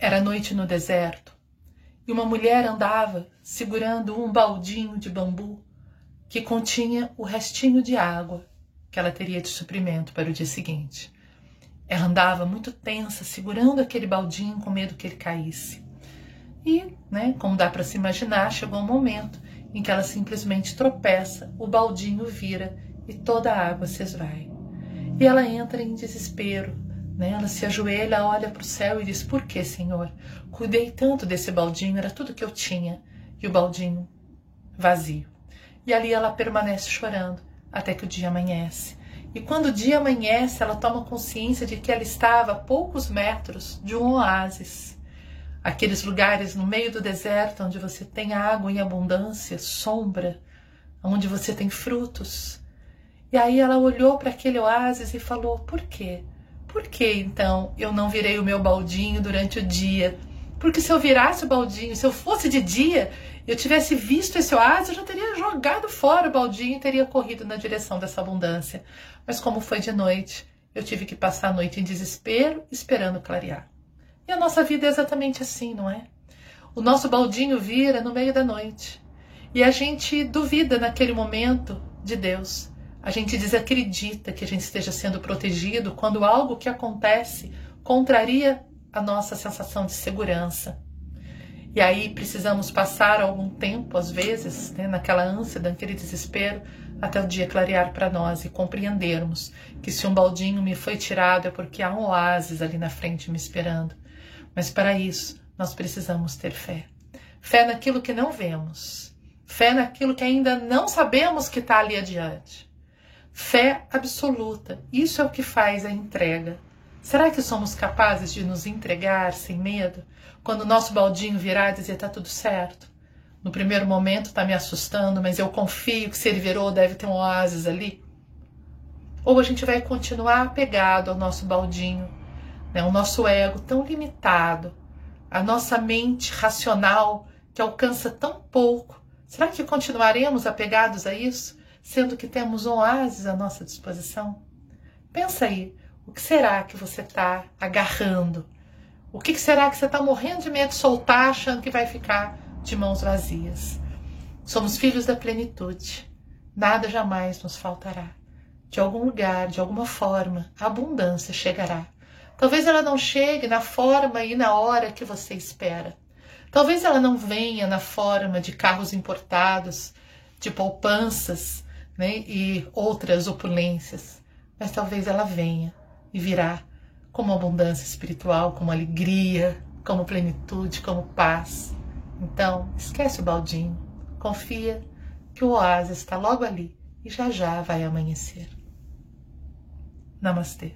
Era noite no deserto e uma mulher andava segurando um baldinho de bambu que continha o restinho de água que ela teria de suprimento para o dia seguinte. Ela andava muito tensa, segurando aquele baldinho com medo que ele caísse. E, né, como dá para se imaginar, chegou um momento em que ela simplesmente tropeça, o baldinho vira e toda a água se esvai. E ela entra em desespero, né? Ela se ajoelha, olha para o céu e diz: Por que, Senhor? Cuidei tanto desse baldinho, era tudo que eu tinha. E o baldinho vazio. E ali ela permanece chorando até que o dia amanhece. E quando o dia amanhece, ela toma consciência de que ela estava a poucos metros de um oásis. Aqueles lugares no meio do deserto onde você tem água em abundância, sombra, onde você tem frutos. E aí ela olhou para aquele oásis e falou: Por quê? Por que então eu não virei o meu baldinho durante o dia? Porque se eu virasse o baldinho, se eu fosse de dia, eu tivesse visto esse oásis, eu já teria jogado fora o baldinho e teria corrido na direção dessa abundância. Mas como foi de noite, eu tive que passar a noite em desespero, esperando clarear. E a nossa vida é exatamente assim, não é? O nosso baldinho vira no meio da noite. E a gente duvida naquele momento de Deus. A gente desacredita que a gente esteja sendo protegido quando algo que acontece contraria a nossa sensação de segurança. E aí precisamos passar algum tempo, às vezes, né, naquela ânsia, naquele desespero, até o dia clarear para nós e compreendermos que se um baldinho me foi tirado é porque há um oásis ali na frente me esperando. Mas para isso, nós precisamos ter fé. Fé naquilo que não vemos. Fé naquilo que ainda não sabemos que está ali adiante. Fé absoluta. Isso é o que faz a entrega. Será que somos capazes de nos entregar sem medo? Quando o nosso baldinho virar e dizer tá tudo certo. No primeiro momento está me assustando, mas eu confio que se ele virou deve ter um oásis ali. Ou a gente vai continuar apegado ao nosso baldinho, né? o nosso ego tão limitado, a nossa mente racional que alcança tão pouco. Será que continuaremos apegados a isso? Sendo que temos oásis à nossa disposição? Pensa aí, o que será que você está agarrando? O que será que você está morrendo de medo de soltar, achando que vai ficar de mãos vazias? Somos filhos da plenitude. Nada jamais nos faltará. De algum lugar, de alguma forma, a abundância chegará. Talvez ela não chegue na forma e na hora que você espera. Talvez ela não venha na forma de carros importados, de poupanças, né, e outras opulências, mas talvez ela venha e virá como abundância espiritual, como alegria, como plenitude, como paz. Então, esquece o baldinho, confia que o oásis está logo ali e já já vai amanhecer. Namastê.